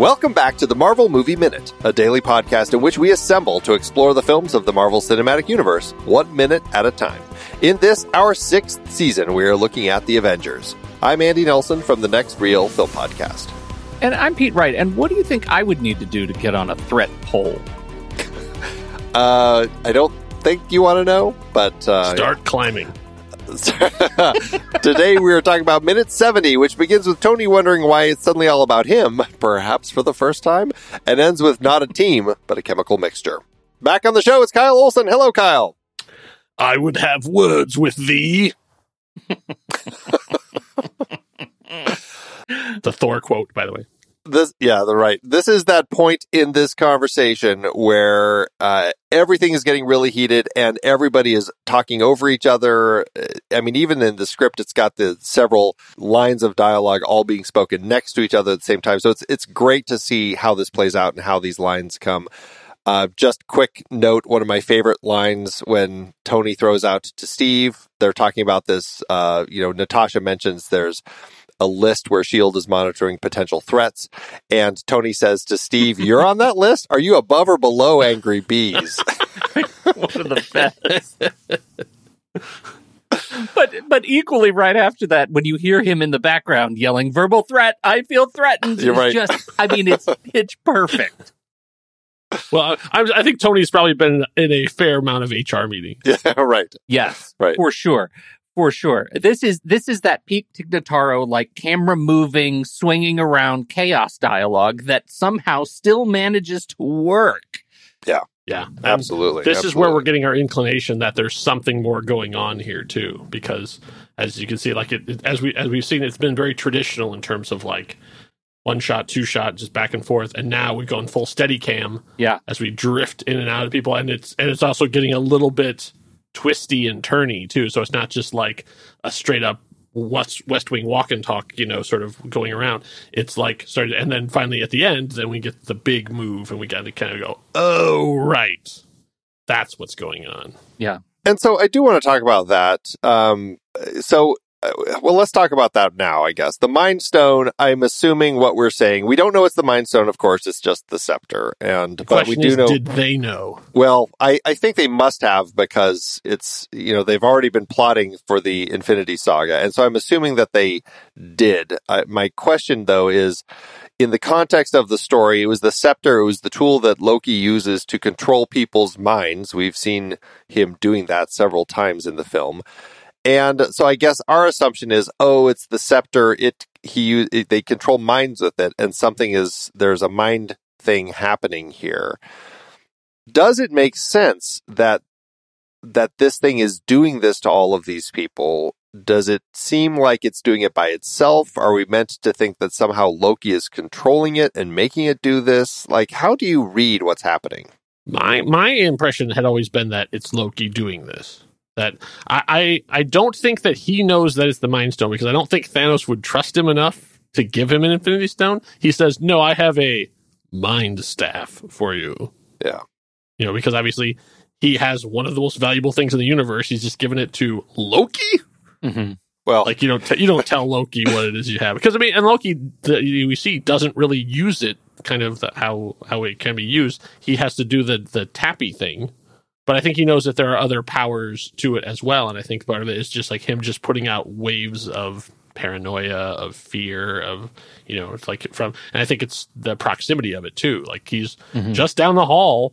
Welcome back to the Marvel Movie Minute, a daily podcast in which we assemble to explore the films of the Marvel Cinematic Universe, one minute at a time. In this, our sixth season, we are looking at the Avengers. I'm Andy Nelson from the Next Reel Film Podcast. And I'm Pete Wright. And what do you think I would need to do to get on a threat poll? Uh, I don't think you want to know, but uh, Start climbing. Today we are talking about minute 70, which begins with Tony wondering why it's suddenly all about him, perhaps for the first time, and ends with not a team, but a chemical mixture. Back on the show, it's Kyle Olson. Hello, Kyle. I would have words with thee. the Thor quote, by the way. This, yeah, the right. This is that point in this conversation where uh, everything is getting really heated and everybody is talking over each other. Uh, I mean, even in the script, it's got the several lines of dialogue all being spoken next to each other at the same time. So it's it's great to see how this plays out and how these lines come. Uh, just quick note: one of my favorite lines when Tony throws out to Steve. They're talking about this. Uh, you know, Natasha mentions there's a list where Shield is monitoring potential threats, and Tony says to Steve, "You're on that list. Are you above or below angry bees?" One of the best. but but equally right after that, when you hear him in the background yelling "verbal threat," I feel threatened. You're right. Just, I mean, it's pitch perfect. Well, I, I think Tony's probably been in a fair amount of HR meetings. yeah, right. Yes, Right. for sure, for sure. This is this is that peak Tignataro like camera moving, swinging around chaos dialogue that somehow still manages to work. Yeah, Yeah, Absolutely. This is where we're getting our inclination that there's something more going on here too, because as you can see, like it, it- as we as we've seen, it's been very traditional in terms of like one shot, two shot, just back and forth, and now we've gone full steady cam. Yeah. as we drift in and out of people, and it's and it's also getting a little bit twisty and turny too. So it's not just like a straight up West West Wing walk and talk, you know, sort of going around. It's like started, and then finally at the end, then we get the big move, and we got to kind of go, oh right, that's what's going on. Yeah. And so I do want to talk about that. Um, so, well, let's talk about that now, I guess. The Mind Stone, I'm assuming what we're saying, we don't know it's the Mind Stone, of course, it's just the scepter. And, The but we do is, know, did they know? well, I, I think they must have because it's, you know, they've already been plotting for the Infinity Saga. And so I'm assuming that they did. Uh, my question, though, is in the context of the story, it was the scepter, it was the tool that Loki uses to control people's minds. We've seen him doing that several times in the film. And so I guess our assumption is, oh, it's the scepter. It he it, they control minds with it, and something is there's a mind thing happening here. Does it make sense that that this thing is doing this to all of these people? Does it seem like it's doing it by itself? Are we meant to think that somehow Loki is controlling it and making it do this? Like, how do you read what's happening? My my impression had always been that it's Loki doing this. That I, I I don't think that he knows that it's the Mind Stone because I don't think Thanos would trust him enough to give him an Infinity Stone. He says, "No, I have a Mind Staff for you." Yeah. you know, because obviously he has one of the most valuable things in the universe. He's just given it to Loki. Mm-hmm. Well, Like you don't t- you don't tell Loki what it is you have because I mean, and Loki the, we see doesn't really use it kind of the, how how it can be used. He has to do the the tappy thing, but I think he knows that there are other powers to it as well. And I think part of it is just like him just putting out waves of paranoia, of fear, of you know, it's like from, and I think it's the proximity of it too. Like he's Mhm. just down the hall.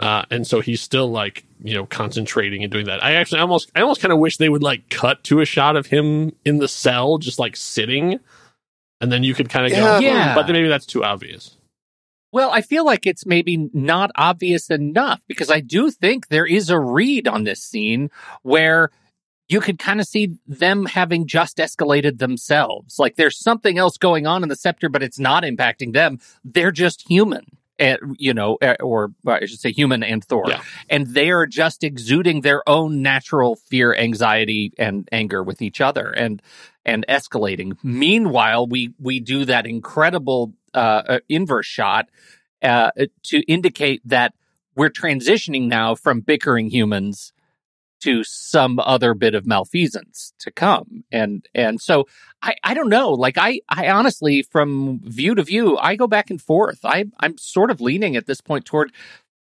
Uh, and so he's still like, you know, concentrating and doing that. I actually almost, I almost kind of wish they would like cut to a shot of him in the cell, just like sitting. And then you could kind of Yeah. go, Yeah. "Hmm," but then maybe that's too obvious. Well, I feel like it's maybe not obvious enough because I do think there is a read on this scene where you could kind of see them having just escalated themselves. Like there's something else going on in the scepter, but it's not impacting them. They're just human. Eh, you know, eh, or well, I should say human and Thor. Yeah. And they are just exuding their own natural fear, anxiety, and anger with each other and and escalating. Meanwhile, we we do that incredible uh, uh, inverse shot uh, to indicate that we're transitioning now from bickering humans to some other bit of malfeasance to come. And and so I, I don't know. Like I, I honestly from view to view, I go back and forth. I I'm sort of leaning at this point toward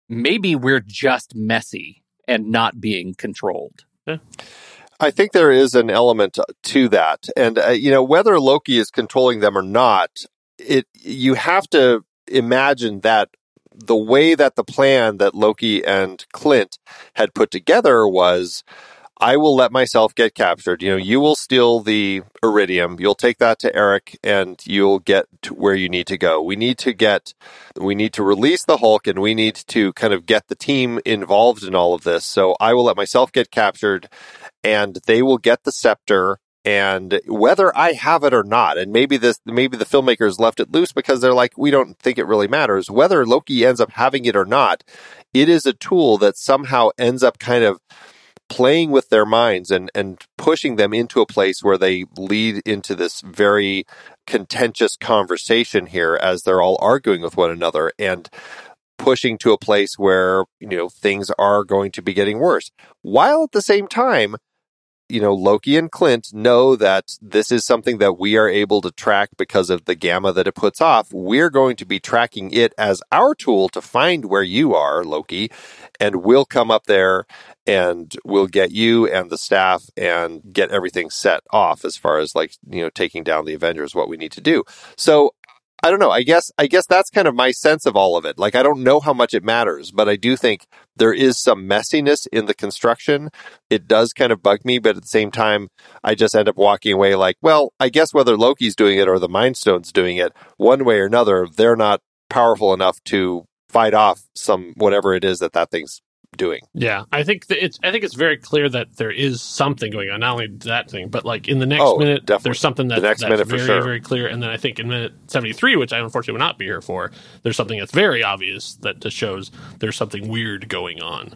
maybe we're just messy and not being controlled. Yeah. I think there is an element to that, and uh, you know whether Loki is controlling them or not, it you have to imagine that the way that the plan that Loki and Clint had put together was I will let myself get captured. You know, you will steal the iridium. You'll take that to Erik and you'll get to where you need to go. We need to get, we need to release the Hulk and we need to kind of get the team involved in all of this. So I will let myself get captured and they will get the scepter and whether I have it or not, and maybe this, maybe the filmmakers left it loose because they're like, we don't think it really matters. Whether Loki ends up having it or not, it is a tool that somehow ends up kind of playing with their minds and, and pushing them into a place where they lead into this very contentious conversation here as they're all arguing with one another and pushing to a place where, you know, things are going to be getting worse. While at the same time, you know, Loki and Clint know that this is something that we are able to track because of the gamma that it puts off. We're going to be tracking it as our tool to find where you are, Loki, and we'll come up there and we'll get you and the staff and get everything set off as far as like, you know, taking down the Avengers, what we need to do. So I don't know. I guess I guess that's kind of my sense of all of it. Like I don't know how much it matters, but I do think there is some messiness in the construction. It does kind of bug me, but at the same time, I just end up walking away like, well, I guess whether Loki's doing it or the Mind Stone's doing it, one way or another, they're not powerful enough to fight off some whatever it is that that thing's doing. Yeah, I think that it's I think it's very clear that there is something going on. Not only that thing, but like in the next Oh, minute, definitely. there's something that, The next that's minute very sure. very clear. And then I think in minute 73, which I unfortunately will not be here for, there's something that's very obvious that just shows there's something weird going on.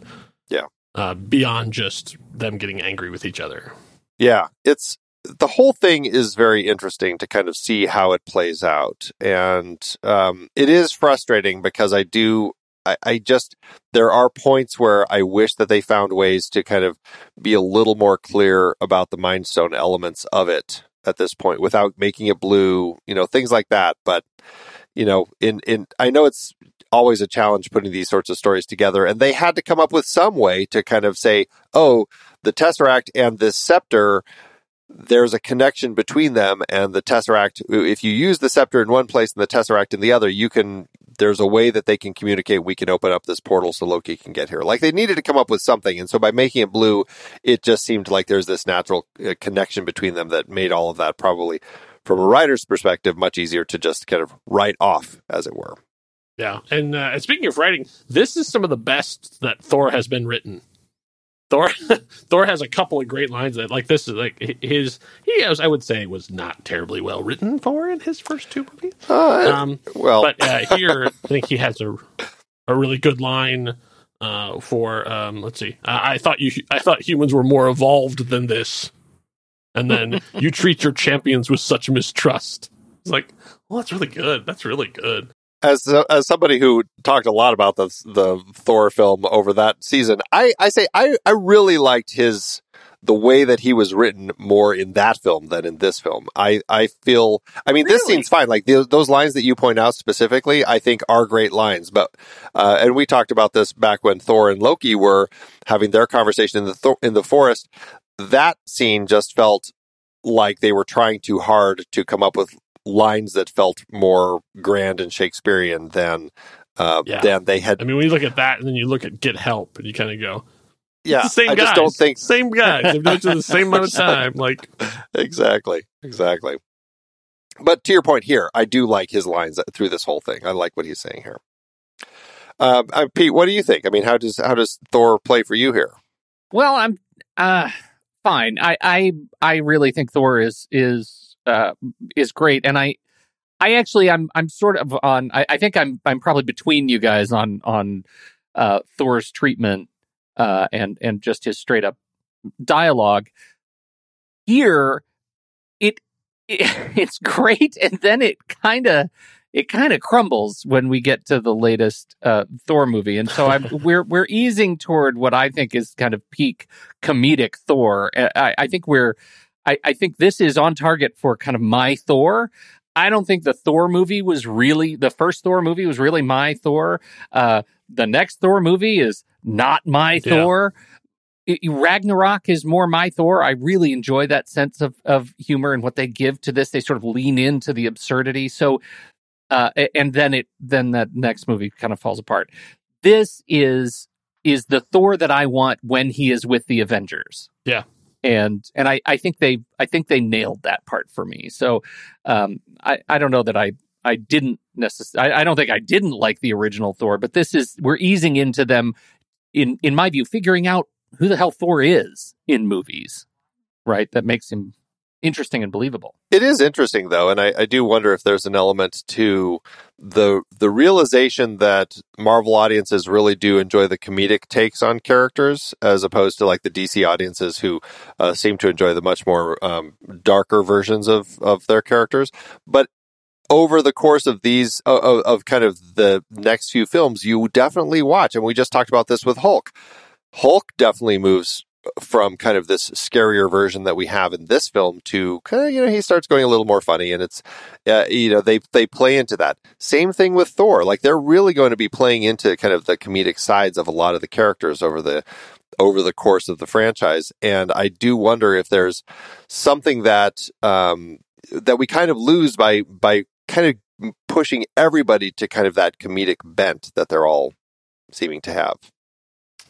Yeah. uh, beyond just them getting angry with each other. Yeah, it's the whole thing is very interesting to kind of see how it plays out, and um, it is frustrating because I do. I, I just there are points where I wish that they found ways to kind of be a little more clear about the Mind Stone elements of it at this point without making it blue, you know, things like that. But you know, in in I know it's always a challenge putting these sorts of stories together, and they had to come up with some way to kind of say, oh, the Tesseract and this scepter there's a connection between them and the tesseract. If you use the scepter in one place and the tesseract in the other you can there's a way that they can communicate. We can open up this portal so loki can get here. Like they needed to come up with something. And so by making it blue it just seemed like there's this natural uh, connection between them that made all of that probably from a writer's perspective much easier to just kind of write off as it were. Yeah, and, uh, and speaking of writing, this is some of the best that Thor has been written. Thor, Thor has a couple of great lines that, like, this is like his. He, has, I would say, was not terribly well written for in his first two movies. uh, Um, well but uh, here, I think he has a a really good line uh, for. Um, let's see. I, I thought you. I thought humans were more evolved than this, and then you treat your champions with such mistrust. It's like, well, that's really good. That's really good. As as somebody who talked a lot about the the Thor film over that season, I I say I I really liked his the way that he was written more in that film than in this film. I I feel I mean this Really? scene's fine. Like those those lines that you point out specifically, I think are great lines. But uh, and we talked about this back when Thor and Loki were having their conversation in the Thor, in the forest. That scene just felt like they were trying too hard to come up with lines that felt more grand and Shakespearean than uh, Yeah. than they had. I mean, when you look at that and then you look at Get Help and you kind of go, yeah, it's the same I guys. just don't think Same guys. They've done it the same amount of time. Like, exactly, exactly. But to your point here, I do like his lines through this whole thing. I like what he's saying here. Uh, uh, Pete, what do you think? I mean, how does how does Thor play for you here? Well, I'm uh fine. I I I really think Thor is is uh is great and I I actually I'm I'm sort of on I, I think I'm I'm probably between you guys on on uh Thor's treatment uh and and just his straight up dialogue. Here it, it it's great and then it kind of it kind of crumbles when we get to the latest uh, Thor movie, and so I'm we're we're easing toward what I think is kind of peak comedic Thor. I, I think we're I, I think this is on target for kind of my Thor. I don't think the Thor movie was really the first Thor movie was really my Thor. Uh, the next Thor movie is not my Yeah. Thor. It- Ragnarok is more my Thor. I really enjoy that sense of of humor and what they give to this. They sort of lean into the absurdity. So, uh, and then it then that next movie kind of falls apart. This is is the Thor that I want when he is with the Avengers. Yeah. And and I, I think they I think they nailed that part for me. So um I, I don't know that I I didn't necessarily I, I don't think I didn't like the original Thor, but this is we're easing into them in in my view, figuring out who the hell Thor is in movies. Right? That makes him interesting and believable. It is interesting though, and I, I do wonder if there's an element to the the realization that Marvel audiences really do enjoy the comedic takes on characters, as opposed to like the DC audiences who uh, seem to enjoy the much more um, darker versions of of their characters. But over the course of these of, of of kind of the next few films, you definitely watch, and we just talked about this with Hulk. Hulk definitely moves from kind of this scarier version that we have in this film to kind of you know he starts going a little more funny and it's uh, you know they they play into that. Same thing with Thor. Like they're really going to be playing into kind of the comedic sides of a lot of the characters over the over the course of the franchise. And I do wonder if there's something that um that we kind of lose by by kind of pushing everybody to kind of that comedic bent that they're all seeming to have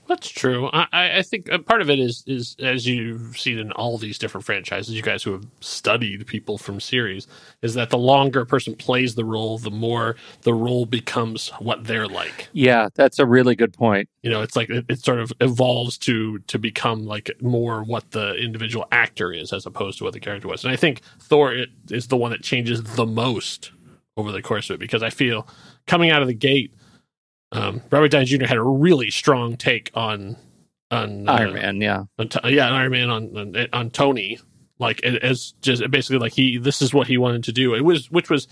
That's true. I, I think uh, part of it is is as you've seen in all these different franchises, you guys who have studied people from series, is that the longer a person plays the role, the more the role becomes what they're like. Yeah, that's a really good point. You know, it's like it, it sort of evolves to to become like more what the individual actor is as opposed to what the character was. And I think Thor is the one that changes the most over the course of it because I feel coming out of the gate, um, Robert Downey Jr. had a really strong take on on uh, Iron Man, yeah. on yeah, Iron Man on on, on Tony, like as just basically like he this is what he wanted to do. It was which was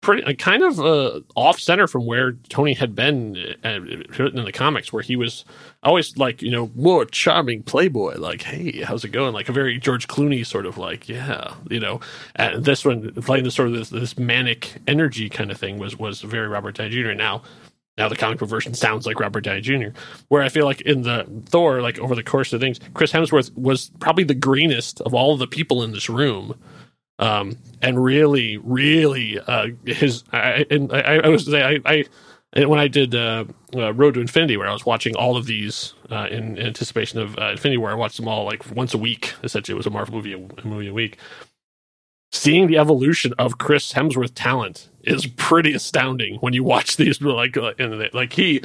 pretty uh, kind of uh, off center from where Tony had been uh, written in the comics, where he was always like you know more charming playboy, like hey, how's it going? Like a very George Clooney sort of like yeah, you know. And this one playing the sort of this, this manic energy kind of thing was was very Robert Downey Jr. Now. Now the comic book version sounds like Robert Downey Jr. Where I feel like in the Thor, like over the course of things, Chris Hemsworth was probably the greenest of all the people in this room, um, and really, really, uh, his. I, and I, I was I, I and when I did uh, uh, Road to Infinity, where I was watching all of these uh, in, in anticipation of uh, Infinity War, I watched them all like once a week. Essentially, it was a Marvel movie, a movie a week. Seeing the evolution of Chris Hemsworth talent is pretty astounding when you watch these. Like, uh, in the, like he,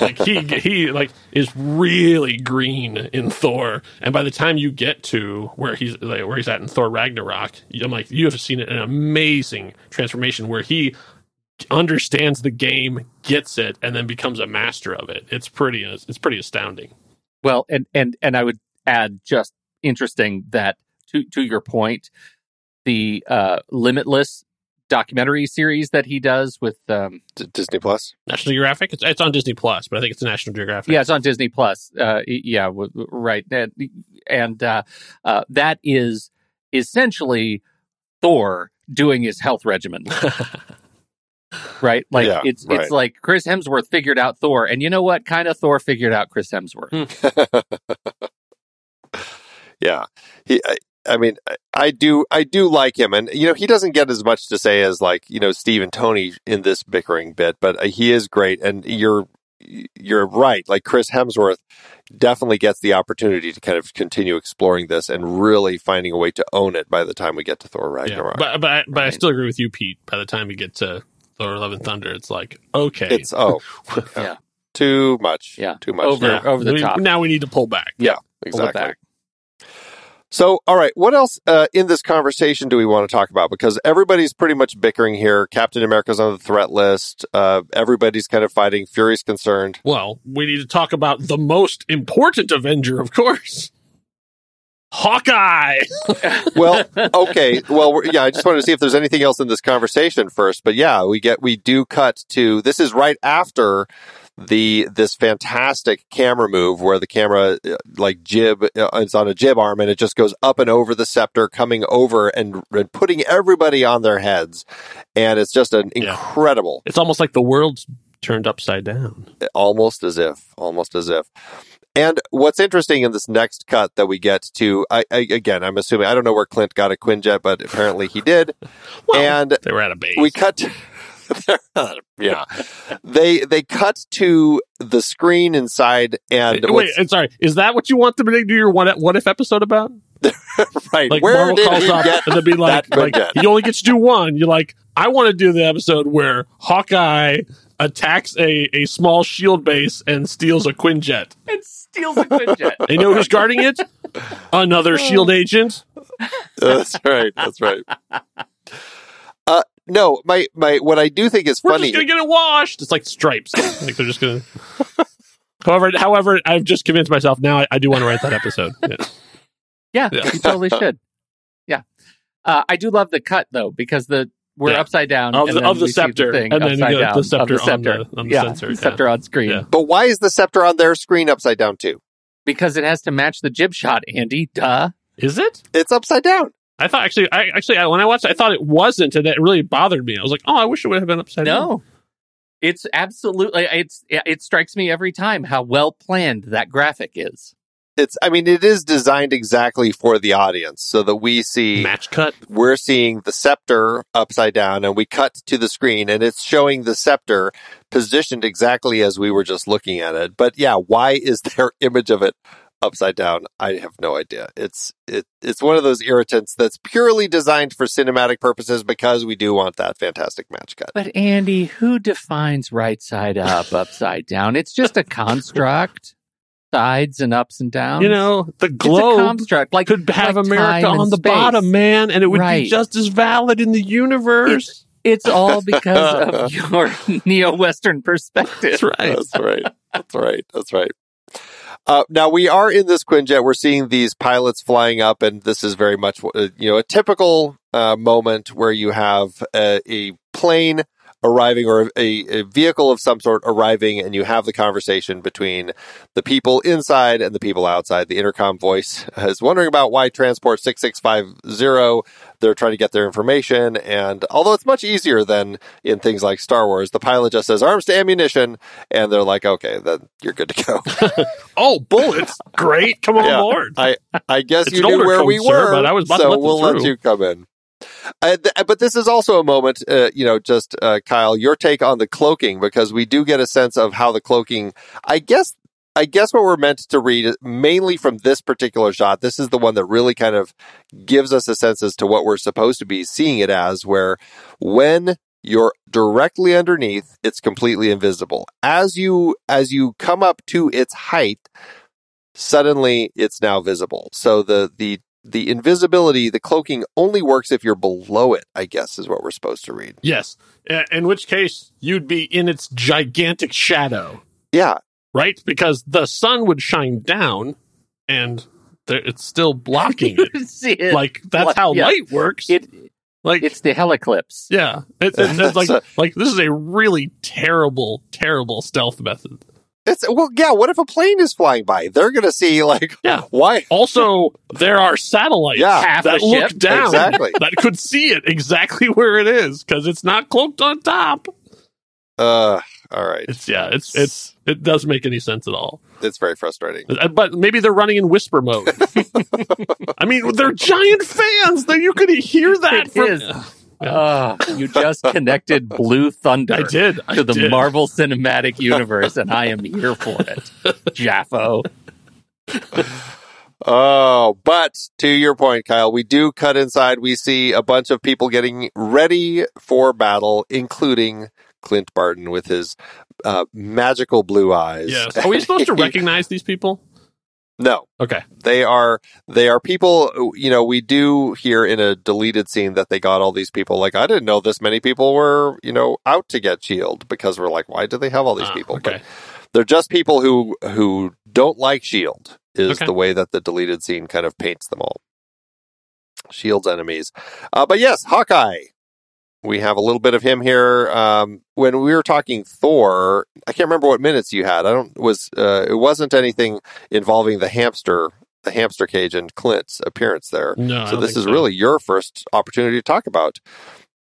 like he, he, like is really green in Thor, and by the time you get to where he's like, where he's at in Thor Ragnarok, I'm like, you have seen an amazing transformation where he understands the game, gets it, and then becomes a master of it. It's pretty, it's pretty astounding. Well, and and and I would add just interesting that to to your point, the uh, Limitless documentary series that he does with um, D- Disney Plus National Geographic. It's it's on Disney Plus, but I think it's National Geographic. yeah, it's on Disney Plus. Uh, yeah, w- w- right, and, and uh, uh, that is essentially Thor doing his health regimen. right? Like Yeah, it's right. it's like Chris Hemsworth figured out Thor, and you know what? Kind of Thor figured out Chris Hemsworth. yeah he I, I mean I, I do i do like him and you know he doesn't get as much to say as like you know steve and tony in this bickering bit but uh, he is great and you're you're right like chris hemsworth definitely gets the opportunity to kind of continue exploring this and really finding a way to own it by the time we get to thor Yeah, ragnarok but but I, but I still agree with you, Pete. By the time you get to Thor: Love and Thunder, it's like okay, it's oh Yeah. too much Yeah. too much Over- now. over the We- top. Now we need to pull back. yeah Pull exactly back. So, all right, what else uh, in this conversation do we want to talk about? Because everybody's pretty much bickering here. Captain America's on the threat list. Uh, everybody's kind of fighting. Fury's concerned. Well, we need to talk about the most important Avenger, of course, Hawkeye. well, okay. Well, yeah, I just wanted to see if there's anything else in this conversation first. But yeah, we get we do cut to this is right after the this fantastic camera move where the camera uh, like jib uh, it's on a jib arm and it just goes up and over the scepter coming over and, and putting everybody on their heads and it's just an Yeah. incredible It's almost like the world's turned upside down. almost as if almost as if and what's interesting in this next cut that we get to I, I again i'm assuming i don't know where clint got a quinjet but apparently he did Well, and they were at a base. we cut to, yeah they they cut to the screen inside and Wait, what's- sorry. Is that what you want them to do your what, what if episode about? right Like where Marvel did calls he up get and they'll be like, that like Quinjet? he only get to do one. You're like, I want to do the episode where Hawkeye attacks a, a small shield base and steals a Quinjet. And steals a Quinjet. And you know who's guarding it? Another shield oh. agent. that's right that's right no my my what i do think is We're funny just gonna get it washed. It's like stripes. like they're just gonna. however, however, I've just convinced myself now. I, I do want to write that episode. Yeah. Yeah, Yeah. you totally should. Yeah, uh, I do love the cut though because the we're Yeah. upside down Of the- then of the we see scepter, thing and then you upside get down the scepter on scepter. the- on the yeah, sensor, yeah. scepter on screen Yeah. but why is the scepter on their screen upside down too because it has to match the jib shot. Andy, duh. Is it? it's upside down I thought actually, I actually I, when I watched, it, I thought it wasn't, and it really bothered me. I was like, oh, I wish it would have been upside down. No, it's absolutely. It's it strikes me every time how well planned that graphic is. it's i mean it is designed exactly for the audience so that we see Match cut. we're seeing the scepter upside down and we cut to the screen and it's showing the scepter positioned exactly as we were just looking at it but yeah why is there image of it upside down i have no idea it's it, it's one of those irritants that's purely designed for cinematic purposes because we do want that fantastic match cut But Andy, who defines right side up, upside down? It's just a construct. Sides and ups and downs. You know, the it's a globe construct. Like could have like America on the space. bottom, man, and it would be just as valid in the universe. It's all because of your neo-Western perspective. That's right. That's right. That's right. That's right. Uh, now we are in this Quinjet. We're seeing these pilots flying up, and this is very much, uh, you know, a typical uh, moment where you have a, a plane arriving or a, a vehicle of some sort arriving, and you have the conversation between the people inside and the people outside. The intercom voice is wondering about why transport six six five zero. They're trying to get their information, and although it's much easier than in things like Star Wars, the pilot just says arms to ammunition, and they're like, okay, then you're good to go. Oh, bullets! Great, come on Yeah. board. I I guess It's you knew where code, we sir, were, but I was so we'll let you come in. Uh, th- but this is also a moment, uh, you know, just uh, Kyle, your take on the cloaking because we do get a sense of how the cloaking. I guess, I guess what we're meant to read mainly from this particular shot. This is the one that really kind of gives us a sense as to what we're supposed to be seeing it as. Where when you're directly underneath, it's completely invisible. As you as you come up to its height, suddenly it's now visible. So the the the invisibility, the cloaking only works if you're below it, I guess is what we're supposed to read. Yes, Uh, in which case you'd be in its gigantic shadow, Yeah. right? Because the sun would shine down, and there, it's still blocking it. See it. Like that's Like, how yeah. light works. it, like it's the heliclips. Yeah, it's, it's, it's like So- like this is a really terrible, terrible stealth method. It's well, yeah, what if a plane is flying by? They're gonna see like Yeah. why Also, there are satellites Yeah. Half that look ship. down Exactly. that could see it exactly where it is because it's not cloaked on top. uh all right. It's yeah, it's it's it doesn't make any sense at all. it's very frustrating. Uh, But maybe they're running in whisper mode. I mean, they're giant fans. That you could hear that It from. is. Uh, you just connected Blue Thunder I did I to the did. Marvel Cinematic Universe, and I am here for it. JAFO. Oh, but to your point, Kyle, we do cut inside. We see a bunch of people getting ready for battle, including Clint Barton with his uh, magical blue eyes. Yes. Are we supposed to recognize these people? No, Okay. they are they are people. You know, we do hear in a deleted scene that they got all these people. Like, I didn't know this many people were you know out to get Shield because we're like, why do they have all these Ah, people? okay. But they're just people who who don't like Shield. is Okay. the way that the deleted scene kind of paints them all. Shields enemies. Uh, but yes, Hawkeye. We have a little bit of him here. Um, when we were talking Thor, I can't remember what minutes you had. I don't was uh, it wasn't anything involving the hamster, the hamster cage, and Clint's appearance there. No, I so don't this think is really your first opportunity to talk about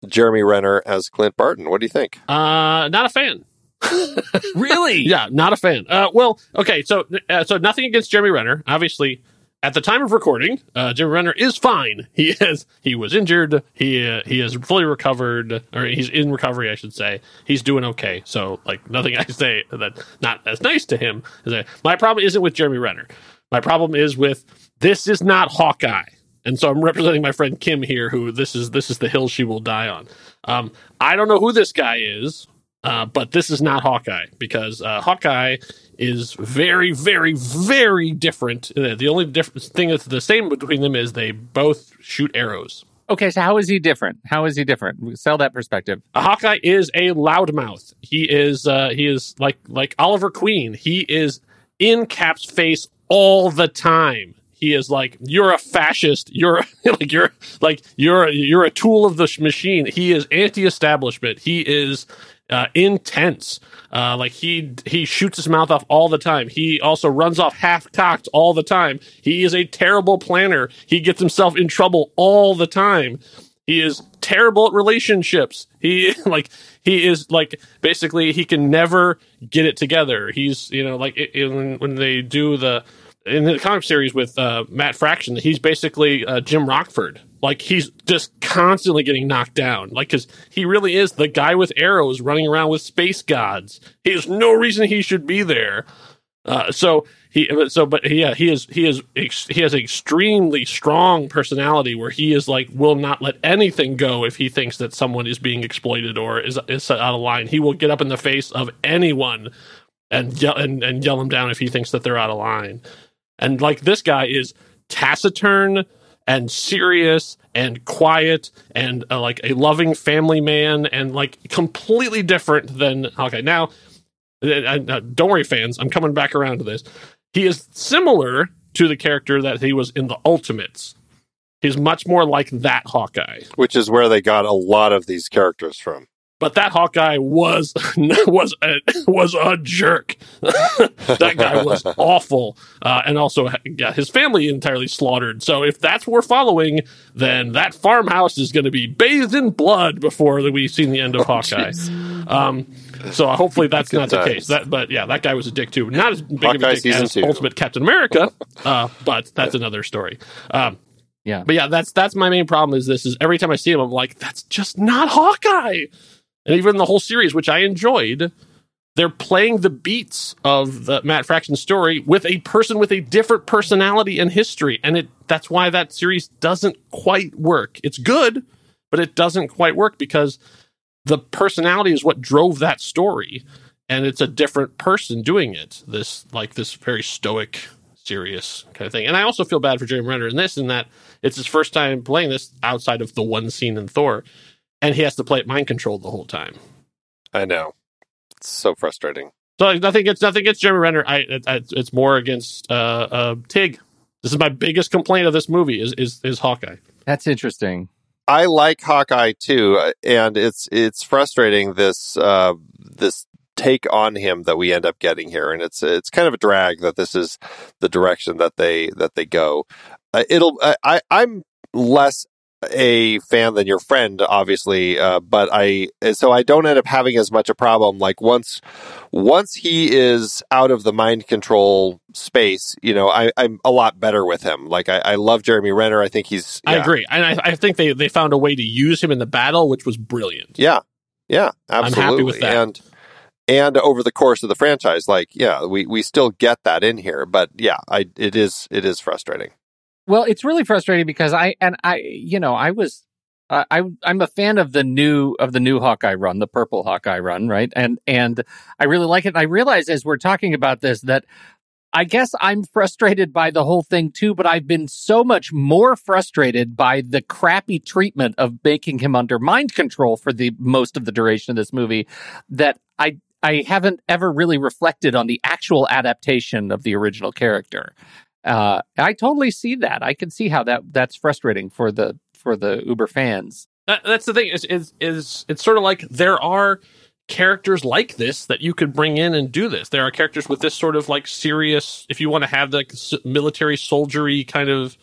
Jeremy Renner as Clint Barton. What do you think? uh, not a fan. Really? Yeah, not a fan. Uh, well, okay, so uh, so nothing against Jeremy Renner. Obviously, at the time of recording, uh, Jeremy Renner is fine. He is he was injured. He uh, he is fully recovered, or he's in recovery, I should say. He's doing okay. So like nothing I say that not as nice to him. That my problem isn't with Jeremy Renner. My problem is with this is not Hawkeye. And so I'm representing my friend Kim here, who this is this is the hill she will die on. Um, I don't know who this guy is. Uh, but this is not Hawkeye because uh, Hawkeye is very, very, very different. Uh, The only different thing that's the same between them is they both shoot arrows. Okay, so how is he different? How is he different? Sell that perspective. Hawkeye is a loudmouth. He is uh, he is like like Oliver Queen. He is in Cap's face all the time. He is like you're a fascist. You're like you're like you're you're a tool of the sh- machine. He is anti-establishment. He is uh, intense. Uh, like he he shoots his mouth off all the time. He also runs off half cocked all the time. He is a terrible planner. He gets himself in trouble all the time. He is terrible at relationships. He like he is like basically he can never get it together. He's you know like i in, when they do the in the comic series with uh, Matt Fraction, he's basically uh, Jim Rockford. Like he's just constantly getting knocked down. Like because he really is the guy with arrows running around with space gods. He has no reason he should be there. Uh, so he so but yeah he is he is he has an extremely strong personality where he is like will not let anything go if he thinks that someone is being exploited or is is out of line. He will get up in the face of anyone and yell and, and yell them down if he thinks that they're out of line. And like this guy is taciturn and serious and quiet and uh, like a loving family man and like completely different than okay now uh, uh, don't worry fans i'm coming back around to this. He is similar to the character that he was in the ultimates. He's much more like that hawkeye. Which is where they got a lot of these characters from. But that Hawkeye was was a, was a jerk. that guy was awful, uh, and also got his family entirely slaughtered. So if that's what we're following, then that farmhouse is going to be bathed in blood before we've seen the end of Hawkeye. Um, so hopefully that's Good not the case. That, but yeah, that guy was a dick too. Not as big of a dick as two. Ultimate Captain America, uh, but that's another story. Um, Yeah. but yeah, that's that's my main problem. Is this is every time I see him, I'm like, that's just not Hawkeye. And even the whole series, which I enjoyed, they're playing the beats of the Matt Fraction story with a person with a different personality and history, and it that's why that series doesn't quite work. It's good, but it doesn't quite work because the personality is what drove that story, and it's a different person doing it. This like this very stoic, serious kind of thing. And I also feel bad for Jeremy Renner in this, in that it's his first time playing this outside of the one scene in Thor, and he has to play it mind controlled the whole time. I know. It's so frustrating. So like, nothing gets nothing gets Jeremy Renner. I, I it's more against uh, uh, Tig. This is my biggest complaint of this movie is is is Hawkeye. That's interesting. I like Hawkeye too, uh, and it's it's frustrating this uh, this take on him that we end up getting here, and it's it's kind of a drag that this is the direction that they that they go. Uh, it'll I, I I'm less a fan than your friend, obviously, uh, but I so I don't end up having as much a problem. Like once once he is out of the mind control space, you know, I, I'm a lot better with him. Like I, I love Jeremy Renner. I think he's I agree, and I, I think they they found a way to use him in the battle, which was brilliant. Yeah. Yeah. I'm Absolutely. happy with that. And and over the course of the franchise, like, yeah, we, we still get that in here. But yeah, I it is it is frustrating. Well, it's really frustrating because I and I, you know, I was, uh, I I'm a fan of the new of the new Hawkeye run, the purple Hawkeye run, right? And and I really like it. And I realize as we're talking about this that I guess I'm frustrated by the whole thing too, but I've been so much more frustrated by the crappy treatment of making him under mind control for the most of the duration of this movie that I I haven't ever really reflected on the actual adaptation of the original character. Uh, I totally see that. I can see how that that's frustrating for the for the Uber fans. That, that's the thing is, is is it's sort of like there are characters like this that you could bring in and do this. There are characters with this sort of like serious, if you want to have the military soldiery kind of,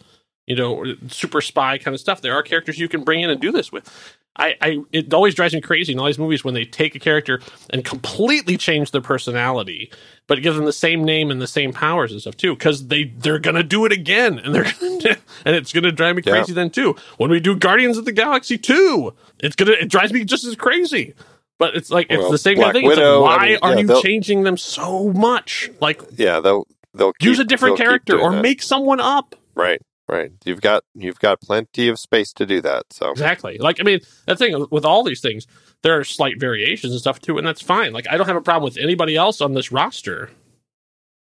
you know, super spy kind of stuff. There are characters you can bring in and do this with. I, I it always drives me crazy in all these movies when they take a character and completely change their personality, but give them the same name and the same powers and stuff too, because they they're gonna do it again, and they're gonna, and it's gonna drive me crazy yeah. then too. When we do Guardians of the Galaxy two, it's gonna it drives me just as crazy. But it's like well, it's the same Black kind of thing. Widow, like, why I mean, are yeah, you changing them so much? Like, yeah, they'll they'll keep, use a different character or that. make someone up. Right, right. You've got you've got plenty of space to do that. So exactly. Like, I mean, the thing with all these things, there are slight variations and stuff too, and that's fine. Like, I don't have a problem with anybody else on this roster.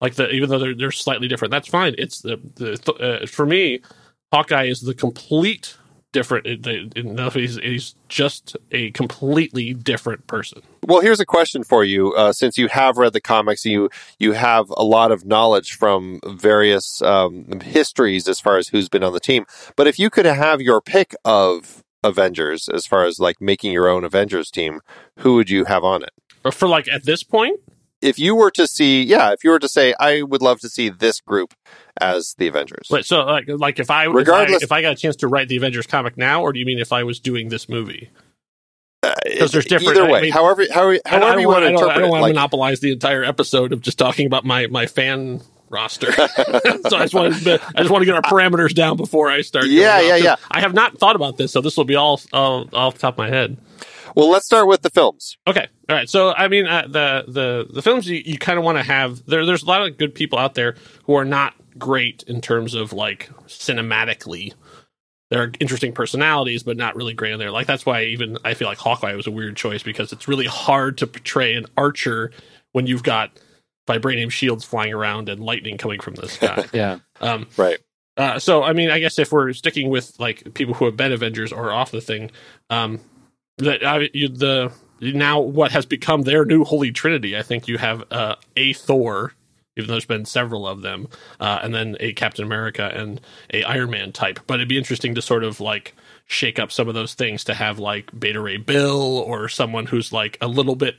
Like the even though they're they're slightly different, that's fine. It's the the uh, for me, Hawkeye is the complete different. Enough, he's, he's just a completely different person. Well, here's a question for you. Uh, since you have read the comics, you you have a lot of knowledge from various um, histories as far as who's been on the team. But if you could have your pick of Avengers, as far as like making your own Avengers team, who would you have on it? For like at this point, if you were to see, yeah, if you were to say, I would love to see this group as the Avengers. Wait, so like, like if I regardless, if I, if I got a chance to write the Avengers comic now, or do you mean if I was doing this movie? Because uh, there's different. Either way, I mean, however, however, however you want to interpret I don't, want to monopolize the entire episode of just talking about my my fan roster. so I just want to I just want to get our parameters down before I start. Yeah, yeah, yeah. I have not thought about this, so this will be all, all off the top of my head. Well, let's start with the films. Okay, all right. So, I mean, uh, the the the films you, you kind of want to have there. There's a lot of good people out there who are not great in terms of like cinematically. There are interesting personalities, but not really great in there. Like that's why even I feel like Hawkeye was a weird choice because it's really hard to portray an archer when you've got vibranium shields flying around and lightning coming from the sky. yeah. Um, right. Uh, so I mean, I guess if we're sticking with like people who have been Avengers or off the thing, um, that I, you, the now what has become their new holy trinity. I think you have uh, a Thor, even though there's been several of them, uh, and then a Captain America and a Iron Man type. But it'd be interesting to sort of like shake up some of those things to have like Beta Ray Bill or someone who's like a little bit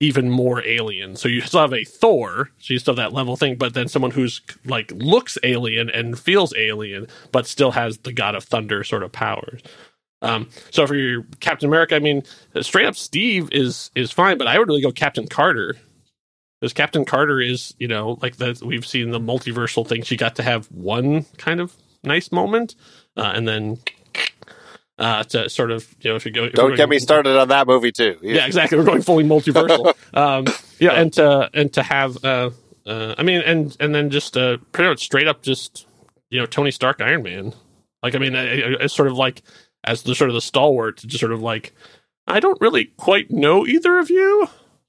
even more alien. So you still have a Thor, so you still have that level thing, but then someone who's like looks alien and feels alien, but still has the God of Thunder sort of powers. Um, so for your Captain America, I mean, straight up Steve is is fine, but I would really go Captain Carter because Captain Carter is, you know, like that we've seen the multiversal thing. She got to have one kind of nice moment, uh, and then uh, to sort of, you know, if you go, don't get me started on that movie too. Yeah, yeah exactly. We're going fully multiversal. um, yeah, and to and to have, uh, uh, I mean, and and then just uh, pretty much straight up, just you know, Tony Stark, Iron Man. Like, I mean, it's sort of like as the sort of the stalwart to just sort of like, I don't really quite know either of you.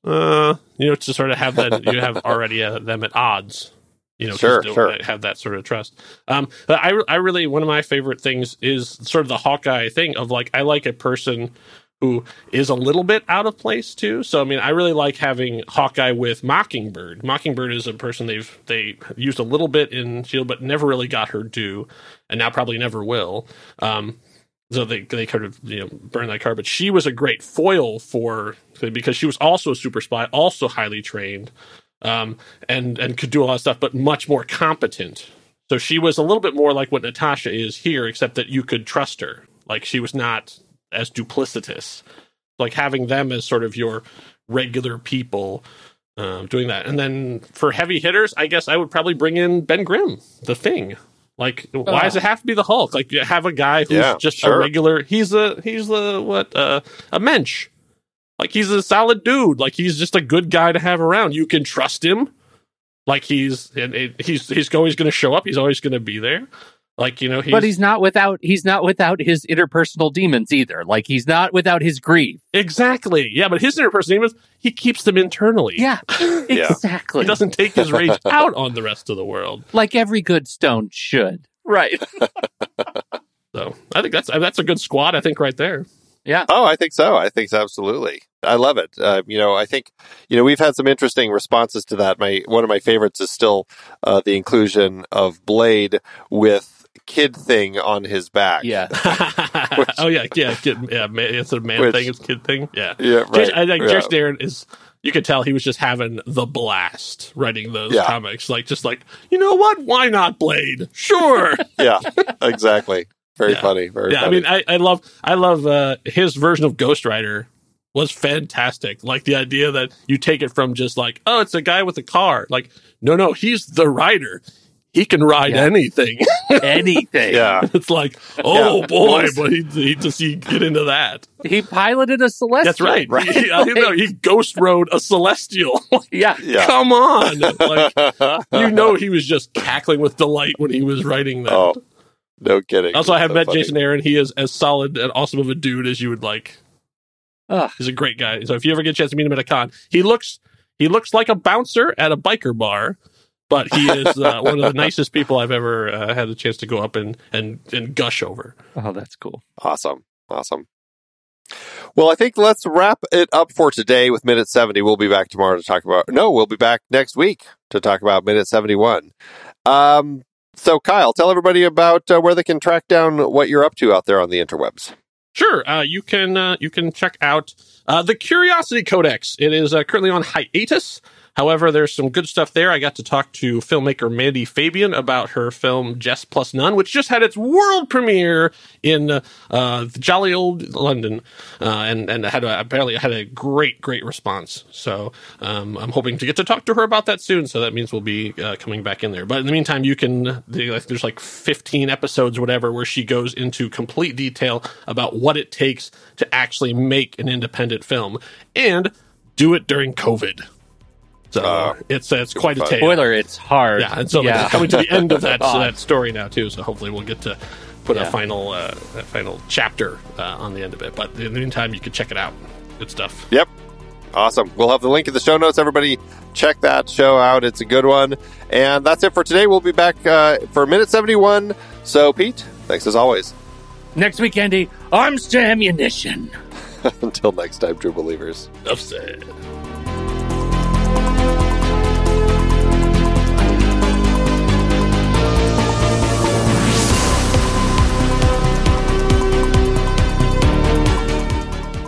Uh, you know, to sort of have that you have already uh, them at odds. You know, sure, sure. have that sort of trust. Um, but I, I really one of my favorite things is sort of the Hawkeye thing of like I like a person who is a little bit out of place too. So I mean, I really like having Hawkeye with Mockingbird. Mockingbird is a person they've they used a little bit in Shield, but never really got her due, and now probably never will. Um, so they they kind of you know burn that card. But she was a great foil for because she was also a super spy, also highly trained, um, and and could do a lot of stuff, but much more competent. So she was a little bit more like what Natasha is here, except that you could trust her. Like she was not as duplicitous. Like having them as sort of your regular people um, doing that. And then for heavy hitters, I guess I would probably bring in Ben Grimm, the Thing. Like, why does it have to be the Hulk? Like, you have a guy who's yeah, just sure. a regular. He's a he's a what uh, a mensch. Like he's a solid dude. Like he's just a good guy to have around. You can trust him. Like he's and he's he's always going to show up. He's always going to be there. Like you know, he's, but he's not without he's not without his interpersonal demons either. Like he's not without his grief. Exactly. Yeah, but his interpersonal demons, he keeps them internally. Yeah, exactly. he doesn't take his rage out on the rest of the world, like every good stone should. Right. so I think that's that's a good squad. I think right there. Yeah. Oh, I think so. I think so, absolutely. I love it. Uh, you know, I think you know we've had some interesting responses to that. My one of my favorites is still uh, the inclusion of Blade with kid thing on his back. Yeah. oh yeah, yeah, kid, yeah. Man, it's a man Which- thing. It's kid thing. Yeah. yeah, right. Jason, I think yeah. Jason Aaron is. You could tell he was just having the blast writing those Yeah. comics. Like, just like, you know what? Why not Blade? Sure. yeah, exactly. Very Yeah. funny. Very yeah, I mean, I, I love, I love uh, his version of Ghost Rider was fantastic. Like the idea that you take it from just like, oh, it's a guy with a car. Like, no, no, he's the rider. He can ride Yeah. anything. Anything. yeah, it's like, oh Yeah. boy, but he, he just he get into that. He piloted a celestial. That's right. He, I know he ghost rode a celestial. Yeah. yeah. Come on, like you know, he was just cackling with delight when he was writing that. oh, no kidding. Also, I have So met funny. Jason Aaron. He is as solid and awesome of a dude as you would like. Ugh. He's a great guy. So if you ever get a chance to meet him at a con, he looks he looks like a bouncer at a biker bar, but he is uh, one of the nicest people I've ever uh, had the chance to go up and and and gush over. Oh, that's cool. Awesome. Awesome. Well, I think let's wrap it up for today with minute 70. We'll be back tomorrow to talk about, no, we'll be back next week to talk about minute 71. Um, so, Kyle, tell everybody about uh, where they can track down what you're up to out there on the interwebs. Sure, uh, you can uh, you can check out uh, the Curiosity Codex. It is uh, currently on hiatus. However, there's some good stuff there. I got to talk to filmmaker Mandy Fabian about her film Jess Plus None, which just had its world premiere in uh, uh, jolly old London, uh, and and had a, apparently had a great great response. So um, I'm hoping to get to talk to her about that soon. So that means we'll be uh, coming back in there. But in the meantime, you can there's like 15 episodes, whatever, where she goes into complete detail about what it takes to actually make an independent film and do it during COVID. So Uh, it's it's quite a tale. Spoiler, it's hard. Yeah, and so like, it's coming to the end of that God. that story now too. So hopefully we'll get to put a final uh, a final chapter uh, on the end of it. But in the meantime, you can check it out. Good stuff. Yep. Awesome. We'll have the link in the show notes. Everybody, check that show out. It's a good one. And that's it for today. We'll be back uh, for minute 71. So, Pete, thanks as always. Next week, Andy, arms to ammunition. Until next time, true believers. Enough said.